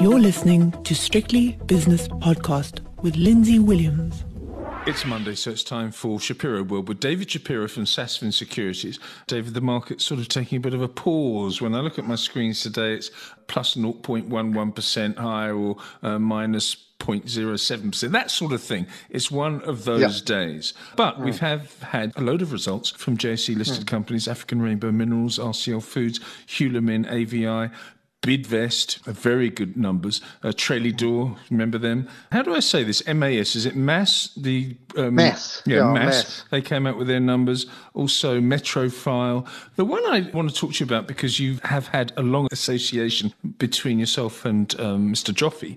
You're listening to Strictly Business Podcast with Lindsay Williams. It's Monday, so it's time for Shapiro World with David Shapiro from Sasfin Securities. David, the market's sort of taking a bit of a pause. When I look at my screens today, it's plus 0.11% higher or uh, minus 0.07%, that sort of thing. It's one of those yeah. days. But mm. we have had a load of results from JSE listed mm. companies, African Rainbow Minerals, RCL Foods, Hulamin, AVI, Bidvest, very good numbers. Uh, Trellidor, remember them? How do I say this? MAS, is it Mass? The um, MAS. Yeah, yeah MAS. MAS. They came out with their numbers. Also, Metrofile. The one I want to talk to you about because you have had a long association between yourself and um, Mr. Joffe.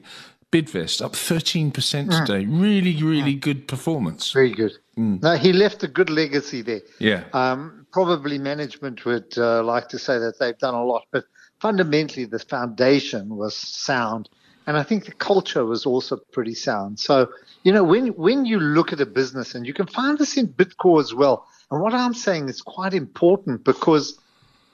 Bidvest up 13% mm. today. Mm. Really, really mm. good performance. Very good. Mm. No, he left a good legacy there. Yeah. Um, probably management would uh, like to say that they've done a lot, but fundamentally the foundation was sound. And I think the culture was also pretty sound. So, you know, when, when you look at a business and you can find this in Bidcorp as well. And what I'm saying is quite important because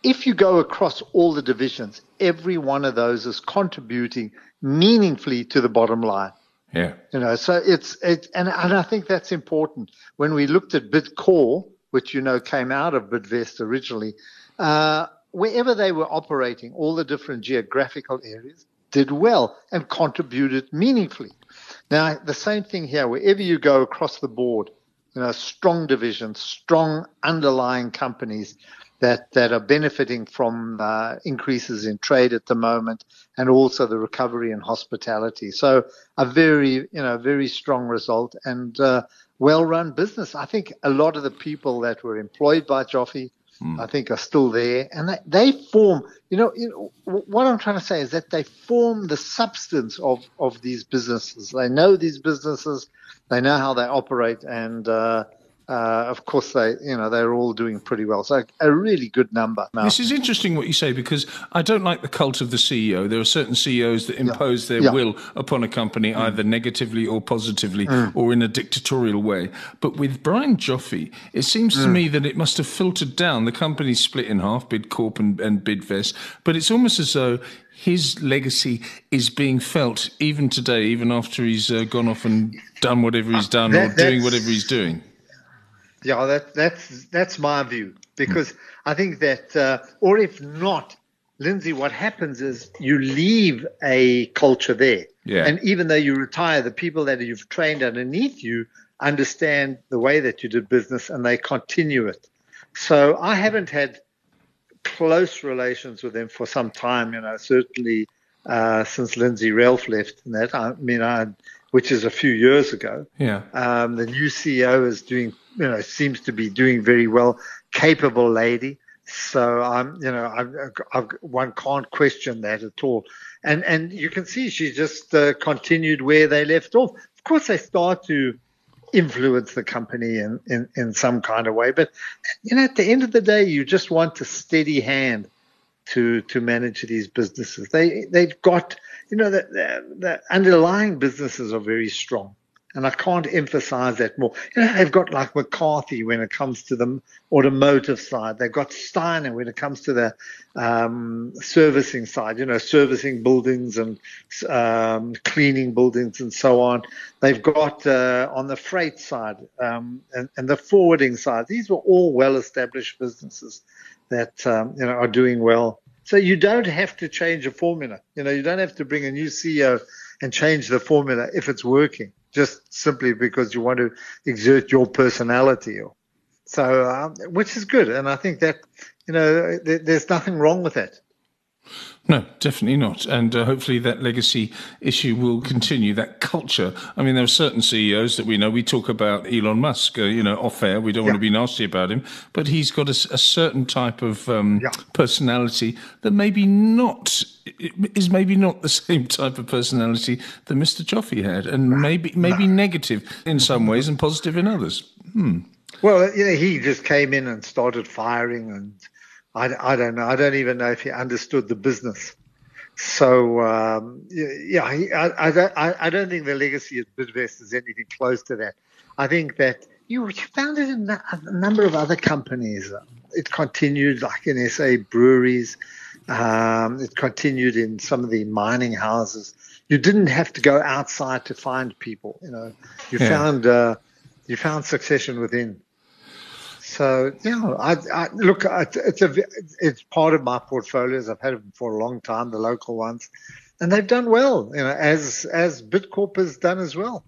if you go across all the divisions, every one of those is contributing meaningfully to the bottom line. Yeah. You know, so it's, it, and, and I think that's important. When we looked at Bidcorp, which, you know, came out of Bidvest originally, uh, wherever they were operating, all the different geographical areas did well and contributed meaningfully. Now, the same thing here, wherever you go across the board, you know, strong divisions, strong underlying companies that, that are benefiting from uh, increases in trade at the moment and also the recovery in hospitality. So a very, you know, very strong result and uh, well-run business. I think a lot of the people that were employed by Joffe mm. I think are still there, and they, they form. You know, you know, what I'm trying to say is that they form the substance of of these businesses. They know these businesses, they know how they operate, and uh, uh, of course, they you know they're all doing pretty well. So a really good number. Now. This is interesting what you say because I don't like the cult of the CEO. There are certain CEOs that impose yeah. their yeah. will upon a company mm. either negatively or positively mm. or in a dictatorial way. But with Brian Joffe, it seems mm. to me that it must have filtered down. The company's split in half, Bidcorp and, and Bidvest, but it's almost as though his legacy is being felt even today, even after he's uh, gone off and done whatever he's done that, or doing whatever he's doing. Yeah, that, that's that's my view because I think that, uh, or if not, Lindsay, what happens is you leave a culture there, yeah. and even though you retire, the people that you've trained underneath you understand the way that you did business and they continue it. So I haven't had close relations with them for some time, you know, certainly uh, since Lindsay Ralph left and that. I mean, I, which is a few years ago. Yeah. Um, the new CEO is doing you know, seems to be doing very well, capable lady. So I'm, you know, I've, I've, one can't question that at all. And and you can see she just uh, continued where they left off. Of course, they start to influence the company in, in, in some kind of way. But you know, at the end of the day, you just want a steady hand to to manage these businesses. They they've got you know the, the, the underlying businesses are very strong. And I can't emphasize that more. You know, they've got like McCarthy when it comes to the automotive side. They've got Steiner when it comes to the um, servicing side, you know, servicing buildings and um, cleaning buildings and so on. They've got uh, on the freight side um, and, and, the forwarding side. These were all well established businesses that, um, you know, are doing well. So you don't have to change a formula. You know, you don't have to bring a new CEO and change the formula if it's working just simply because you want to exert your personality. Or, So, um, which is good. And I think that, you know, there's nothing wrong with that. No, definitely not. And uh, hopefully that legacy issue will continue, that culture. I mean, there are certain CEOs that we know. We talk about Elon Musk, uh, you know, off air. We don't yeah. want to be nasty about him, but he's got a, a certain type of um, yeah. personality that maybe not is maybe not the same type of personality that Mr. Joffe had, and maybe maybe no. negative in some ways and positive in others. Hmm. Well, you know, he just came in and started firing and I, I don't know. I don't even know if he understood the business. So um, yeah, I, I, don't, I, don't think the legacy of Bidvest is anything close to that. I think that you, you found it in a number of other companies. It continued, like in SA breweries. Um, it continued in some of the mining houses. You didn't have to go outside to find people. You know, you Yeah. found uh, you found succession within. So yeah, I, I look. I- It's a it's part of my portfolios. I've had them for a long time, the local ones, and they've done well. You know, as as Bidcorp has done as well.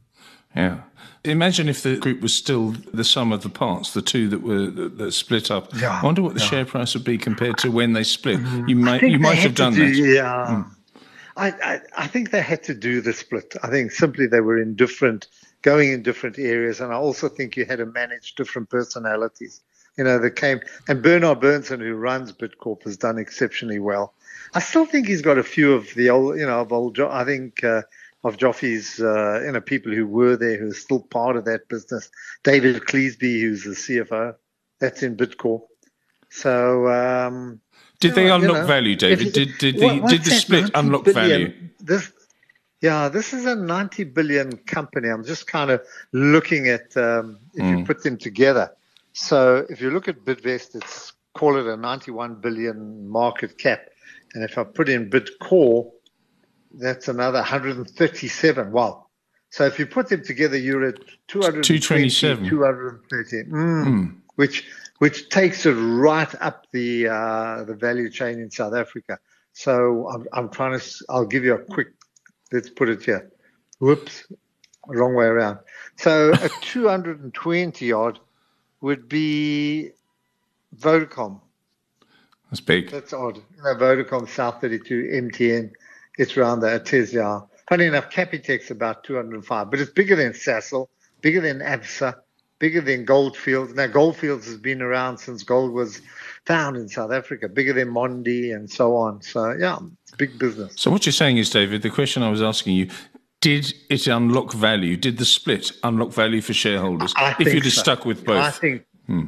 Yeah. Imagine if the group was still the sum of the parts, the two that were that, that split up. Yeah, I wonder what the yeah. share price would be compared to when they split. Mm-hmm. You might you might have done do- that. Yeah. Hmm. I, I, I think they had to do the split. I think simply they were in different, going in different areas. And I also think you had to manage different personalities. You know, that came, and Bernard Berson, who runs Bidcorp, has done exceptionally well. I still think he's got a few of the old, you know, of old, Jo- I think, uh, of Joffe's, uh, you know, people who were there who are still part of that business. David Cleasby, who's the CFO, that's in Bidcorp. So, um, Did they you unlock know, value, David? if- Did did the did the split unlock value? This, yeah, this is a 90 billion company. I'm just kind of looking at um, if Hmm. you put them together. So if you look at Bidvest, it's call it a 91 billion market cap, and if I put in Bidcorp, that's another 137. Wow. So if you put them together, you're at 220, 227. 230, mm, which which takes it right up the uh, the value chain in South Africa. So I'm, I'm trying to. I'll give you a quick. Let's put it here. Whoops, wrong way around. So a 220 odd would be Vodacom. That's big. That's odd. You know, Vodacom, South 32, MTN, it's around there. Tesla. Funny enough, Capitec's about 205, but it's bigger than Sasol, bigger than ABSA, bigger than Goldfields. Now, Goldfields has been around since gold was found in South Africa, bigger than Mondi and so on. So, yeah, it's big business. So what you're saying is, David, the question I was asking you. Did it unlock value? Did the split unlock value for shareholders? I if you'd have so. stuck with both, I think,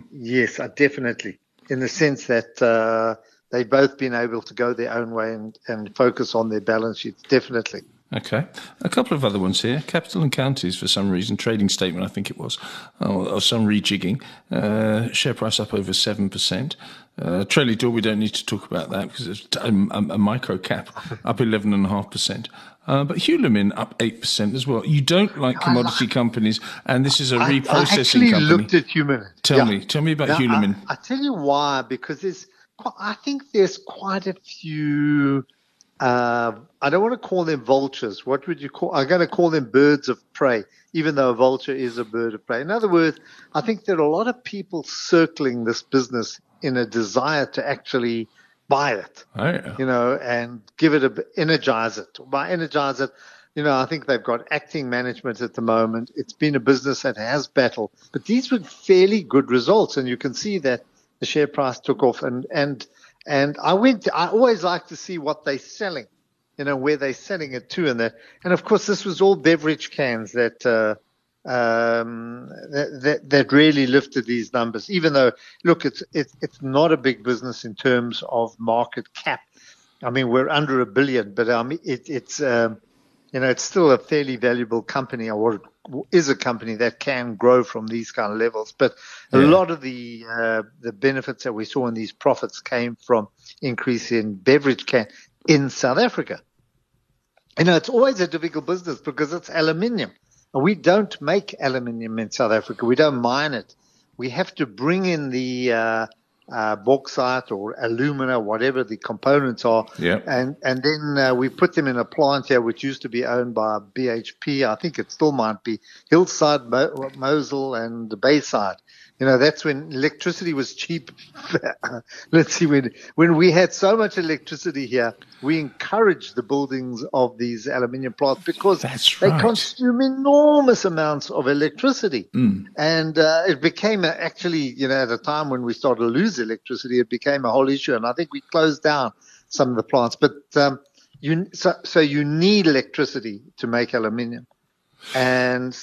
yes, I definitely, in the sense that uh, they've both been able to go their own way and, and focus on their balance sheets, definitely. Okay. A couple of other ones here. Capital and Counties, for some reason, trading statement, I think it was, or, or some rejigging. Uh, share price up over 7%. Uh, Trellidor, we don't need to talk about that because it's a, a, a micro cap, up 11.5%. Uh, but Hulamin up 8% as well. You don't like commodity companies, and this is a I, reprocessing I actually company. looked at human. tell Yeah. me, tell me about Yeah, Hulamin. I, I tell you why, because there's, I think there's quite a few. Uh, I don't want to call them vultures. What would you call? I'm going to call them birds of prey, even though a vulture is a bird of prey. In other words, I think there are a lot of people circling this business in a desire to actually buy it oh, yeah. you know, and give it a energize it. By energize it, you know, I think they've got acting management at the moment. It's been a business that has battled, but these were fairly good results, and you can see that the share price took off. And and and I went. I always like to see what they're selling, you know, where they're selling it to, and that. And of course, this was all beverage cans that. Uh, um, that, that that really lifted these numbers. Even though, look, it's it's it's not a big business in terms of market cap. I mean, we're under a billion, but um, it, it's um, you know, it's still a fairly valuable company, or is a company that can grow from these kind of levels. But a Yeah. lot of the uh, the benefits that we saw in these profits came from increase in beverage can in South Africa. You know, it's always a difficult business because it's aluminium. And we don't make aluminium in South Africa. We don't mine it. We have to bring in the uh, uh, bauxite or alumina, whatever the components are, Yeah. and and then uh, we put them in a plant here, which used to be owned by BHP. I think it still might be Hillside, Mo- Mozal, and the Bayside. You know, that's when electricity was cheap. Let's see, when when we had so much electricity here, we encouraged the buildings of these aluminium plants because That's they right. consume enormous amounts of electricity. And uh, it became a, actually, you know, at a time when we started to lose electricity, it became a whole issue. And I think we closed down some of the plants. But um, you, so, so you need electricity to make aluminium. And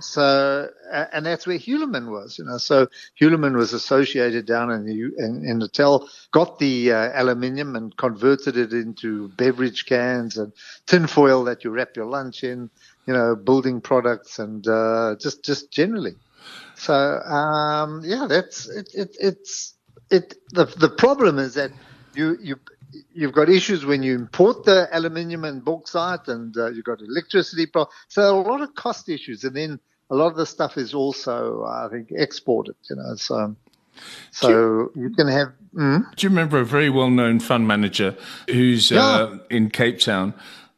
so, and that's where Hulamin was, you know. So Hulamin was associated down in the, U- in, the Natal, got the uh, aluminium and converted it into beverage cans and tinfoil that you wrap your lunch in, you know, building products and uh, just just generally. So um, yeah, that's it, it. It's it. The the problem is that you you you've got issues when you import the aluminium and bauxite, and uh, you've got electricity. Pro- so a lot of cost issues, and then a lot of the stuff is also, I think, exported. You know, so so you, you, can have. Mm? Do you remember a very well-known fund manager who's yeah. uh, in Cape Town?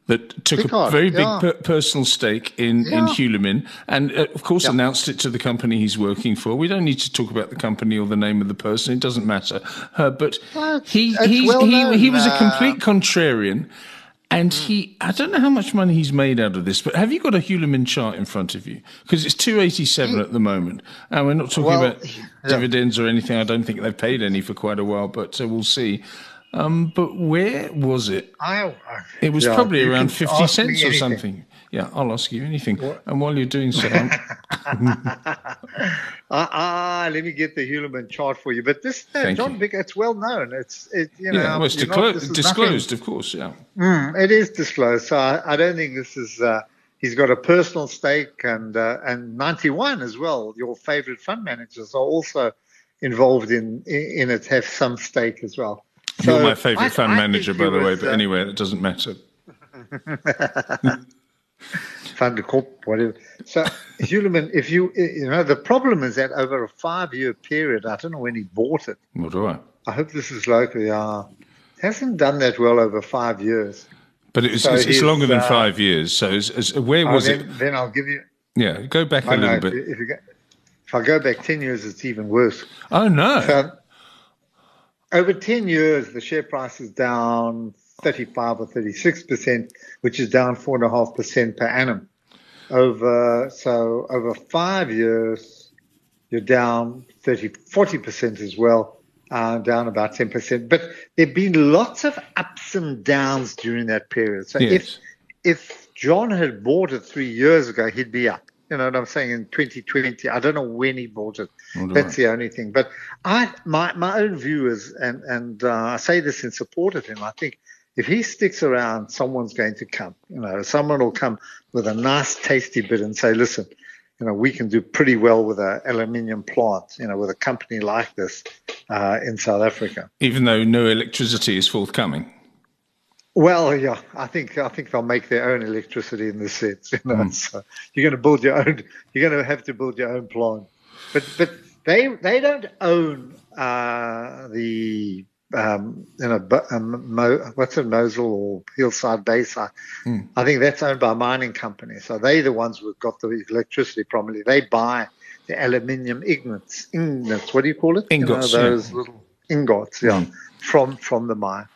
That took a very big yeah. per- personal stake in, yeah. in Hulamin and, uh, of course, yeah. announced it to the company he's working for. We don't need to talk about the company or the name of the person. It doesn't matter. Uh, but he, well he, he was a complete contrarian. And mm. he, I don't know how much money he's made out of this, but have you got a Hulamin chart in front of you? Because it's 287 at the moment. And we're not talking well, about dividends or anything. I don't think they've paid any for quite a while, but uh, we'll see. Um, but where was it? I, it was yeah, probably around 50 cents or something. Yeah, I'll ask you anything. What? And while you're doing so, ah, uh, let me get the Hulamin chart for you. But this uh, John Vick, it's well known. It's it, you know, yeah, well, it's not, disclosed, nothing. of course. Yeah, mm, it is disclosed. So I, I don't think this is. Uh, he's got a personal stake, and uh, and 91 as well. Your favorite fund managers are also involved in in it. Have some stake as well. You're my favourite fan I manager, by the way, but uh, anyway, it doesn't matter. fund corp, whatever. So, Hulamin, if you, you know, the problem is that over a five year period, I don't know when he bought it. What do I? I hope this is local, yeah. Hasn't done that well over five years. But it's, so it's, it's longer than uh, five years. So, it's, it's, where oh, was then, it? Then I'll give you. Yeah, go back a little know, bit. If, if, go, if, I go back 10 years, it's even worse. Oh, no. So, over 10 years, the share price is down 35 or 36 percent, which is down four and a half percent per annum. Over so over five years, you're down 30, 40 percent as well, uh, down about 10 percent. But there've been lots of ups and downs during that period. So yes. if if John had bought it three years ago, he'd be up. You know what I'm saying? In 2020, I don't know when he bought it. That's the only thing. But I, my, my own view is, and and uh, I say this in support of him. I think if he sticks around, someone's going to come. You know, someone will come with a nice, tasty bit and say, "Listen, you know, we can do pretty well with an aluminium plant. You know, with a company like this uh, in South Africa." Even though no electricity is forthcoming. Well, yeah, I think I think they'll make their own electricity in the sense. You know, mm. so you're going to build your own. You're going to have to build your own plant, but but they they don't own uh, the um, you know um, Mo, what's it Mozal or Hillside Bayside. Mm. I think that's owned by a mining company, so they're the ones who've got the electricity. Probably they buy the aluminium ingots. Ingots, what do you call it? Ingots. You know, those yeah. little ingots, yeah, mm. from from the mine.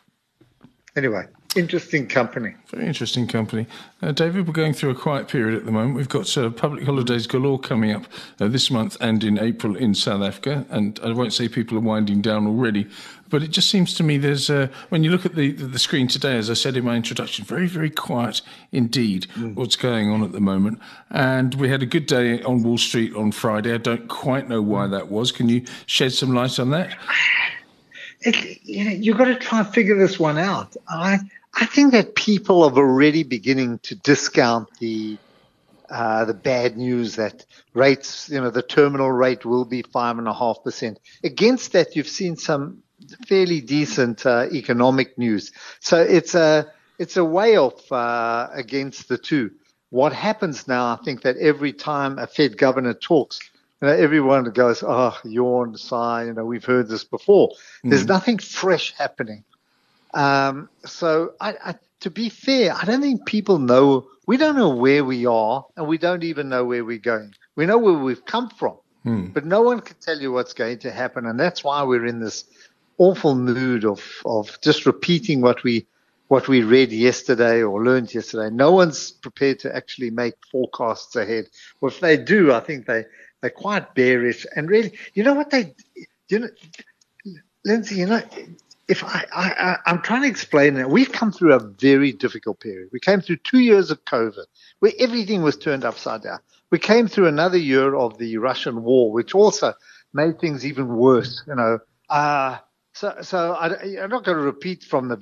Anyway, Interesting company. Very interesting company. Uh, David, we're going through a quiet period at the moment. We've got uh, public holidays galore coming up uh, this month and in April in South Africa. And I won't say people are winding down already, but it just seems to me there's, uh, when you look at the, the screen today, as I said in my introduction, very, very quiet indeed mm. what's going on at the moment. And we had a good day on Wall Street on Friday. I don't quite know why that was. Can you shed some light on that? It, you know, you've got to try and figure this one out. I I think that people are already beginning to discount the uh, the bad news that rates, you know, the terminal rate will be five and a half percent. Against that, you've seen some fairly decent uh, economic news. So it's a it's a way off uh, against the two. What happens now? I think that every time a Fed governor talks, you know, everyone goes, "Oh, yawn, sigh." You know, we've heard this before. Mm. There's nothing fresh happening. Um, so, I, I, to be fair, I don't think people know. We don't know where we are, and we don't even know where we're going. We know where we've come from, hmm. but no one can tell you what's going to happen, and that's why we're in this awful mood of of just repeating what we what we read yesterday or learned yesterday. No one's prepared to actually make forecasts ahead. Well, if they do, I think they they're quite bearish. And really, you know what they, you know, Lindsay, you know, if I, I, I am trying to explain it, we've come through a very difficult period. We came through two years of COVID, where everything was turned upside down. We came through another year of the Russian war, which also made things even worse. You know, uh, so so I, I'm not going to repeat from the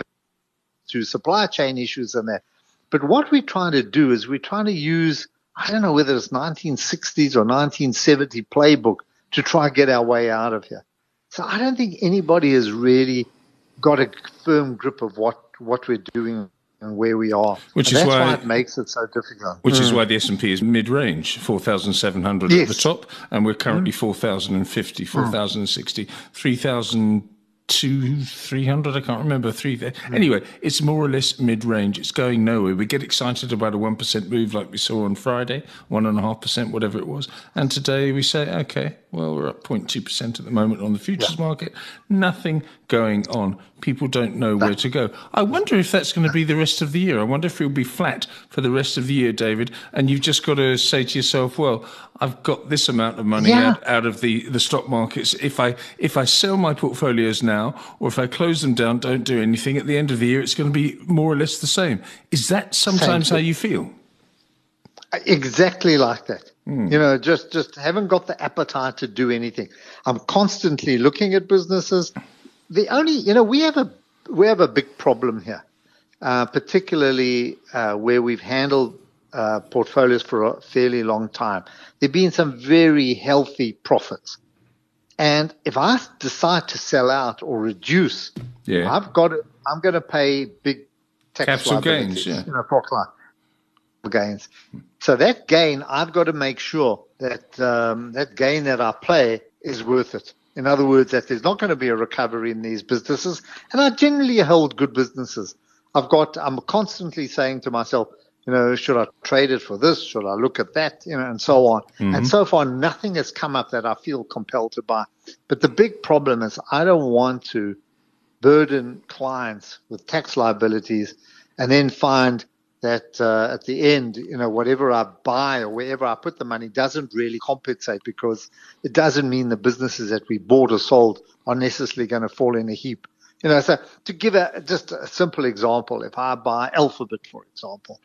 to supply chain issues and that, but what we're trying to do is we're trying to use I don't know whether it's 1960s or 1970 playbook to try and get our way out of here. So I don't think anybody has really got a firm grip of what what we're doing and where we are. Which and is that's why, why, it makes it so difficult. Which is hmm. why the S&P is mid-range, 4,700 Yes. at the top, and we're currently hmm. 4,050, hmm. 4,060, 3,000 two, three hundred. I can't remember three. Anyway, it's more or less mid-range. It's going nowhere. We get excited about a one percent move like we saw on Friday, one and a half percent, whatever it was. And today we say, okay, well we're up 0.2 percent at the moment on the futures market. Nothing going on. People don't know where to go. I wonder if that's going to be the rest of the year. I wonder if it'll be flat for the rest of the year, David. And you've just got to say to yourself, well, I've got this amount of money Yeah. out, out of the, the stock markets. If I if I sell my portfolios now, or if I close them down, don't do anything, at the end of the year, it's going to be more or less the same. Is that sometimes how you feel? Exactly like that. You know, just just haven't got the appetite to do anything. I'm constantly looking at businesses. The only, you know, we have a we have a big problem here, uh, particularly uh, where we've handled uh, portfolios for a fairly long time. There've been some very healthy profits, and if I decide to sell out or reduce, Yeah. I've got to, I'm going to pay big tax Capital gains, yeah. you know, for client gains. So that gain, I've got to make sure that um, that gain that I play is worth it. In other words, that there's not going to be a recovery in these businesses. And I generally hold good businesses. I've got, I'm constantly saying to myself, you know, should I trade it for this? Should I look at that? You know, and so on. And so far, nothing has come up that I feel compelled to buy. But the big problem is I don't want to burden clients with tax liabilities and then find that uh, at the end, you know, whatever I buy or wherever I put the money doesn't really compensate because it doesn't mean the businesses that we bought or sold are necessarily going to fall in a heap. You know, so to give a just a simple example, if I buy Alphabet, for example,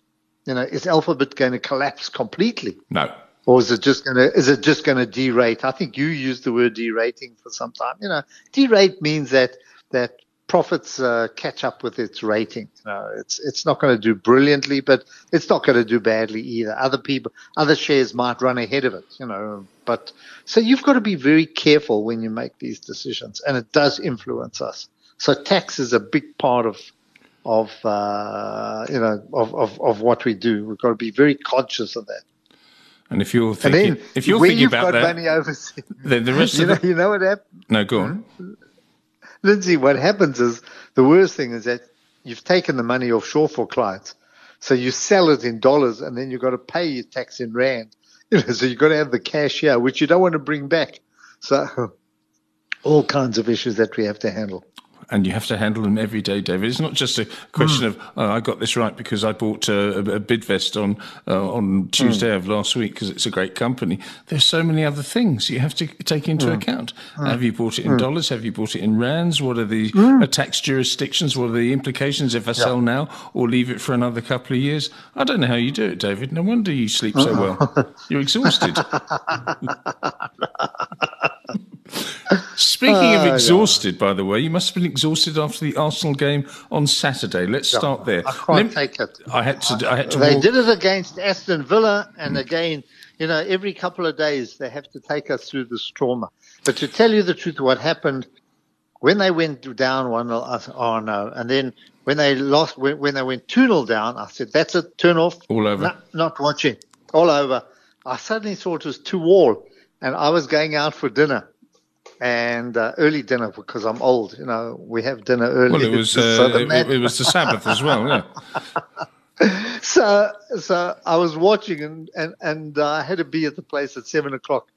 you know, is Alphabet going to collapse completely? No. or is it just going to is it just going to derate? I think you used the word derating for some time. You know, derate means that that profits uh, catch up with its rating. You know, it's it's not going to do brilliantly, but it's not going to do badly either. Other people, other shares might run ahead of it. You know, but so you've got to be very careful when you make these decisions, and it does influence us. So tax is a big part of of uh, you know of, of of what we do. We've got to be very conscious of that. And if you're thinking, if you're thinking you've about got that, money overseas, then the rest you of know, the you know what happened? no, go on. Lindsay. What happens is the worst thing is that you've taken the money offshore for clients, so you sell it in dollars, and then you've got to pay your tax in rand. You know, so you've got to have the cash here, which you don't want to bring back. So all kinds of issues that we have to handle. And you have to handle them every day, David. It's not just a question hmm. of oh, I got this right because I bought a, a Bidvest on uh, on Tuesday hmm. of last week because it's a great company. There's so many other things you have to take into hmm. account. Have you bought it in dollars? Have you bought it in rands? What are the uh, tax jurisdictions? What are the implications if I sell now or leave it for another couple of years? I don't know how you do it, David. No wonder you sleep so well. You're exhausted. Speaking of oh, exhausted, by the way, you must have been exhausted after the Arsenal game on Saturday. Let's start there. I can't Lem- take it. I had to. I had to. They walk- did it against Aston Villa, and hmm. again, you know, every couple of days they have to take us through this trauma. But to tell you the truth, what happened when they went down one I said, oh no, and then when they lost, when, when they went two 0 down, I said, that's a turn off. All over. No, not watching. All over. I suddenly thought it was two all, and I was going out for dinner. And uh, early dinner because I'm old, you know. We have dinner early. Well, it was. Uh, the it, it was the Sabbath as well. Yeah. so so I was watching and and and uh, I had to be at the place at seven o'clock,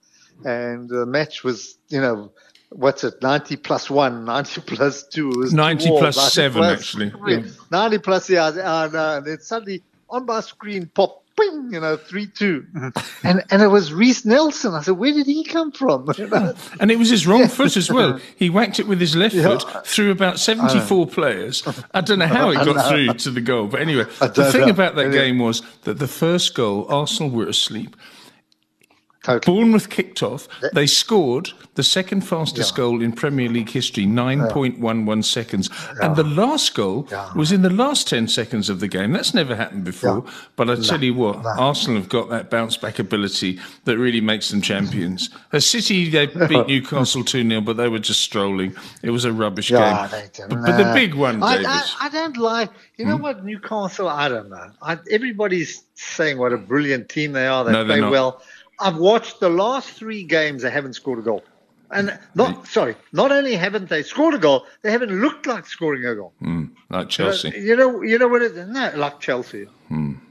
and the match was you know what's it ninety plus one, 90 plus two, it was 90 all, plus 90 seven, plus actually. three. Yeah. ninety plus yeah, oh and then suddenly on my screen pop. Bing, you know, three two, mm-hmm. and and it was Reiss Nelson. I said, where did he come from? You know? And it was his wrong foot as well. He whacked it with his left foot through about 74 players. I don't know how it got through to the goal. But anyway, the thing know. about that Anyway. game was that the first goal, Arsenal were asleep. Totally. Bournemouth kicked off. They scored the second fastest Yeah. goal in Premier League history, 9.11 seconds. And the last goal Yeah. was in the last 10 seconds of the game. That's never happened before. Yeah. But I tell you what, Arsenal have got that bounce back ability that really makes them champions. A City, they beat Newcastle 2 0, but they were just strolling. It was a rubbish Yeah, game. But, but the big one, I, David. I, I don't like. You know hmm? what, Newcastle? I don't know. I, everybody's saying what a brilliant team they are. They No, play well. I've watched the last three games. They haven't scored a goal. And not sorry, not only haven't they scored a goal, they haven't looked like scoring a goal. Mm, like Chelsea. Hmm. You know, you know what it is? No, like Chelsea.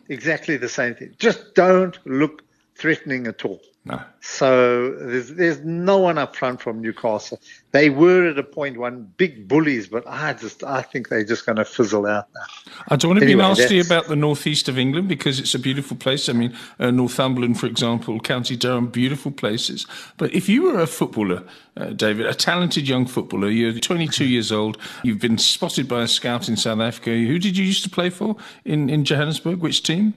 Exactly the same thing. Just don't look threatening at all. No. So there's there's no one up front from Newcastle. They were at a point one big bullies, but I just I think they're just going to fizzle out now. I don't want to Anyway, be nasty that's- about the northeast of England because it's a beautiful place. I mean, uh, Northumberland, for example, County Durham, beautiful places. But if you were a footballer, uh, David, a talented young footballer, you're 22 years old, you've been spotted by a scout in South Africa. Who did you used to play for in, in Johannesburg? Which team?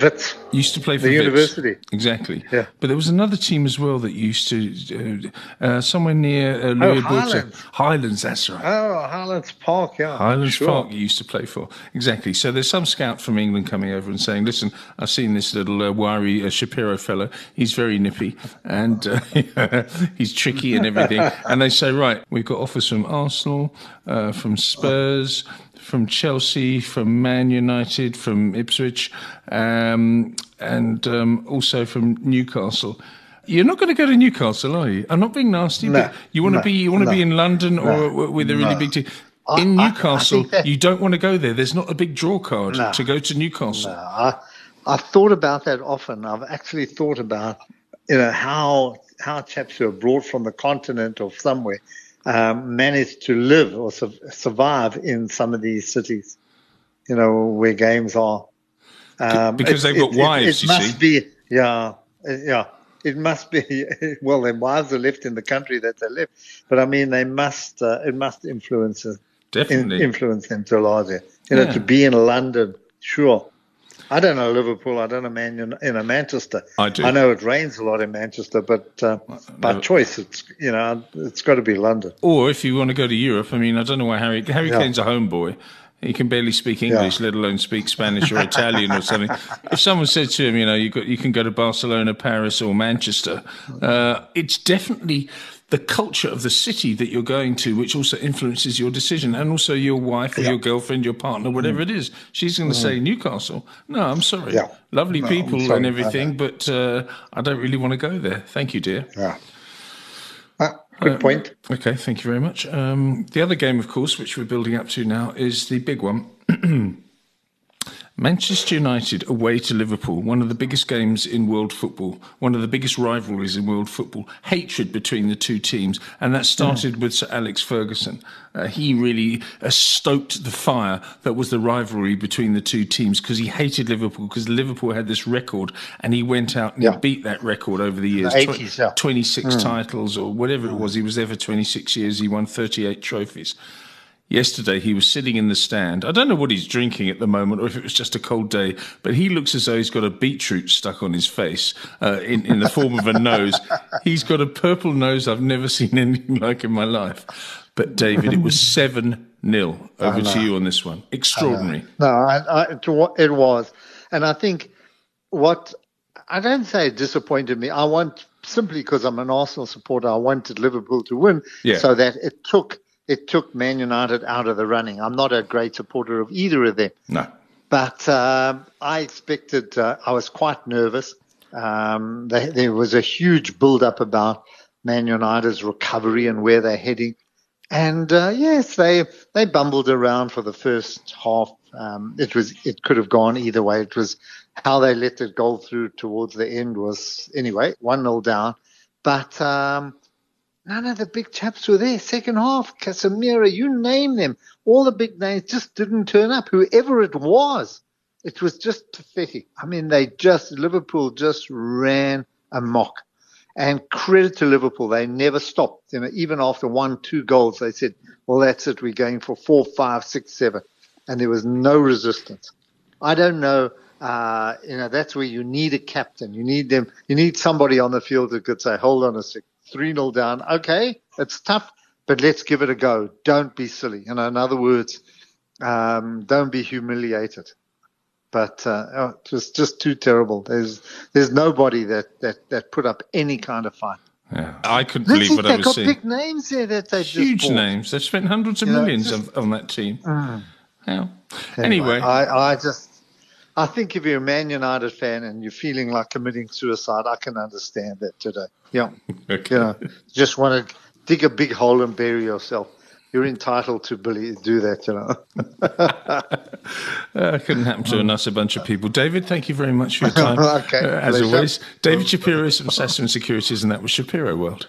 Wits. Used to play for The university. Exactly. Yeah. But there was another team as well that used to, uh, uh, somewhere near uh, Louis Oh, Highlands. Highlands, that's right. Oh, Highlands Park, yeah. Highlands sure. Park you used to play for. Exactly. So there's some scout from England coming over and saying, listen, I've seen this little uh, wiry uh, Shapiro fellow. He's very nippy and uh, he's tricky and everything. and they say, right, we've got offers from Arsenal, uh, from Spurs, from Chelsea, from Man United, from Ipswich, um, and um, also from Newcastle. You're not going to go to Newcastle, are you? I'm not being nasty, No, but you want to no, be you want to no, be in London or with a really big team. I- In I- I Newcastle, think that- you don't want to go there. There's not a big draw card to go to Newcastle. I, I've thought about that often. I've actually thought about, you know, how how chaps who are brought from the continent or somewhere um, manage to live or su- survive in some of these cities, you know, where games are. Um, because they've got wives, It, you must see. be, yeah, uh, yeah. It must be. Well, their wives are left in the country that they live, but I mean, they must. Uh, it must influence uh, in, Definitely. influence them to a large extent. You know, Yeah. to be in London, sure. I don't know Liverpool. I don't know Man United, you Manchester. I do. I know it rains a lot in Manchester, but uh, by no. choice, it's you know it's got to be London. Or if you want to go to Europe, I mean, I don't know why Harry Harry Yeah. Kane's a homeboy. He can barely speak English, let alone speak Spanish or Italian or something. If someone said to him, you know, you got you can go to Barcelona, Paris, or Manchester, uh, it's definitely the culture of the city that you're going to, which also influences your decision, and also your wife or your girlfriend, your partner, whatever it is. She's going to say Newcastle. No, I'm sorry. Yeah. Lovely No, people and everything, but uh, I don't really want to go there. Thank you, dear. Yeah. Ah, good point. Okay, thank you very much. Um, the other game, of course, which we're building up to now, is the big one. Manchester United away to Liverpool, one of the biggest games in world football, one of the biggest rivalries in world football, hatred between the two teams. And that started with Sir Alex Ferguson. Uh, he really uh, stoked the fire that was the rivalry between the two teams because he hated Liverpool because Liverpool had this record and he went out and Yeah. beat that record over the years. The Tw- yeah. 26 titles or whatever it was. He was there for 26 years. He won 38 trophies. Yesterday, he was sitting in the stand. I don't know what he's drinking at the moment or if it was just a cold day, but he looks as though he's got a beetroot stuck on his face uh, in, in the form of a nose. He's got a purple nose I've never seen anything like in my life. But, David, it was 7 0 over to you on this one. Extraordinary. No, I, I, it it was, and I think what I don't say it disappointed me. I want simply because I'm an Arsenal supporter. I wanted Liverpool to win, Yeah. so that it took it took Man United out of the running. I'm not a great supporter of either of them. No. But um, I expected, uh, I was quite nervous. Um, there, there was a huge build up about Man United's recovery and where they're heading. And uh, yes, they they bumbled around for the first half. Um, it was it could have gone either way. It was how they let it go through towards the end was anyway one 0 down. But um, none of the big chaps were there. Second half, Casemiro, you name them, all the big names just didn't turn up. Whoever it was, it was just pathetic. I mean, they just Liverpool just ran amok. And credit to Liverpool, they never stopped. You know, even after one, two goals, they said, "Well, that's it. We're going for four, five, six, seven," and there was no resistance. I don't know uh, you know, that's where you need a captain. You need them. You need somebody on the field who could say, "Hold on a sec, three 0 down. Okay, it's tough, but let's give it a go. Don't be silly." You know, in other words, um, don't be humiliated. But uh, oh, it was just too terrible. There's there's nobody that, that, that put up any kind of fight. Yeah. I couldn't believe what I was got seeing. big names there that they Huge names. They've spent hundreds of You know, millions just- of, on that team. Mm. Yeah. Anyway, I, I just, I think if you're a Man United fan and you're feeling like committing suicide, I can understand that today. Yeah, okay. you know, just want to dig a big hole and bury yourself. You're entitled to believe, do that, you know. Uh, couldn't happen to a nicer bunch of people. David, thank you very much for your time. Okay, uh, as pleasure. always. David Shapiro is from Sasfin Securities, and that was Shapiro World.